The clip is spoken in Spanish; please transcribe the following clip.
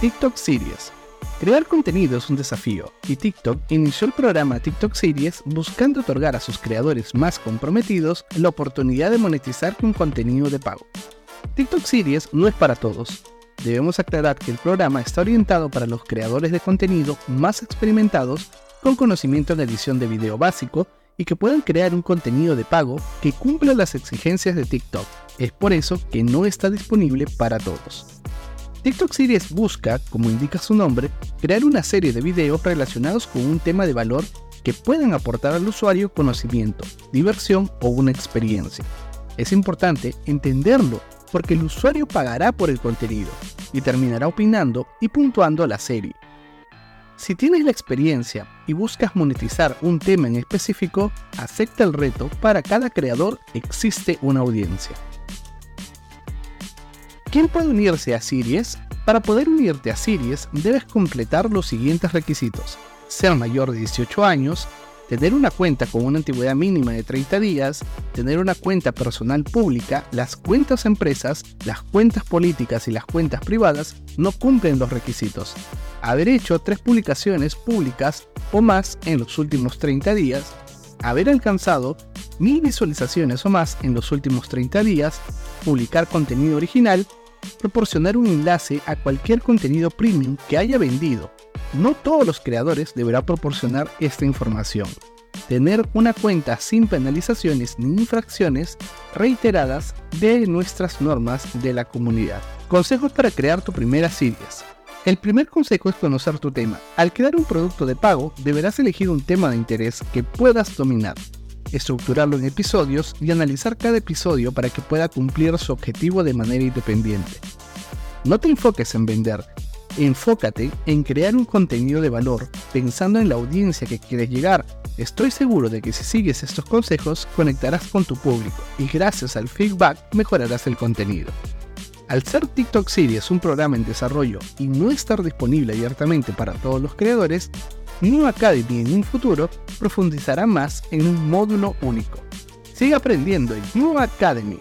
TikTok Series. Crear contenido es un desafío y TikTok inició el programa TikTok Series buscando otorgar a sus creadores más comprometidos la oportunidad de monetizar con contenido de pago. TikTok Series no es para todos. Debemos aclarar que el programa está orientado para los creadores de contenido más experimentados con conocimiento en edición de video básico y que puedan crear un contenido de pago que cumpla las exigencias de TikTok. Es por eso que no está disponible para todos. TikTok Series busca, como indica su nombre, crear una serie de videos relacionados con un tema de valor que puedan aportar al usuario conocimiento, diversión o una experiencia. Es importante entenderlo porque el usuario pagará por el contenido y terminará opinando y puntuando la serie. Si tienes la experiencia y buscas monetizar un tema en específico, acepta el reto. Para cada creador existe una audiencia. ¿Quién puede unirse a Series? Para poder unirte a Series debes completar los siguientes requisitos. Ser mayor de 18 años, tener una cuenta con una antigüedad mínima de 30 días, tener una cuenta personal pública, las cuentas empresas, las cuentas políticas y las cuentas privadas no cumplen los requisitos. Haber hecho tres publicaciones públicas o más en los últimos 30 días, haber alcanzado mil visualizaciones o más en los últimos 30 días, publicar contenido original, proporcionar un enlace a cualquier contenido premium que haya vendido no todos los creadores deberán proporcionar esta información. Tener una cuenta sin penalizaciones ni infracciones reiteradas de nuestras normas de la comunidad. Consejos para crear tu primera series. El primer consejo es conocer tu tema. Al crear un producto de pago, deberás elegir un tema de interés que puedas dominar, estructurarlo en episodios y analizar cada episodio para que pueda cumplir su objetivo de manera independiente. No te enfoques en vender, Enfócate en crear un contenido de valor pensando en la audiencia que quieres llegar. Estoy seguro de que si sigues estos consejos conectarás con tu público y gracias al feedback mejorarás el contenido. Al ser TikTok Series un programa en desarrollo y no estar disponible abiertamente para todos los creadores, New Academy en un futuro profundizará más en un módulo único. Sigue aprendiendo en New Academy.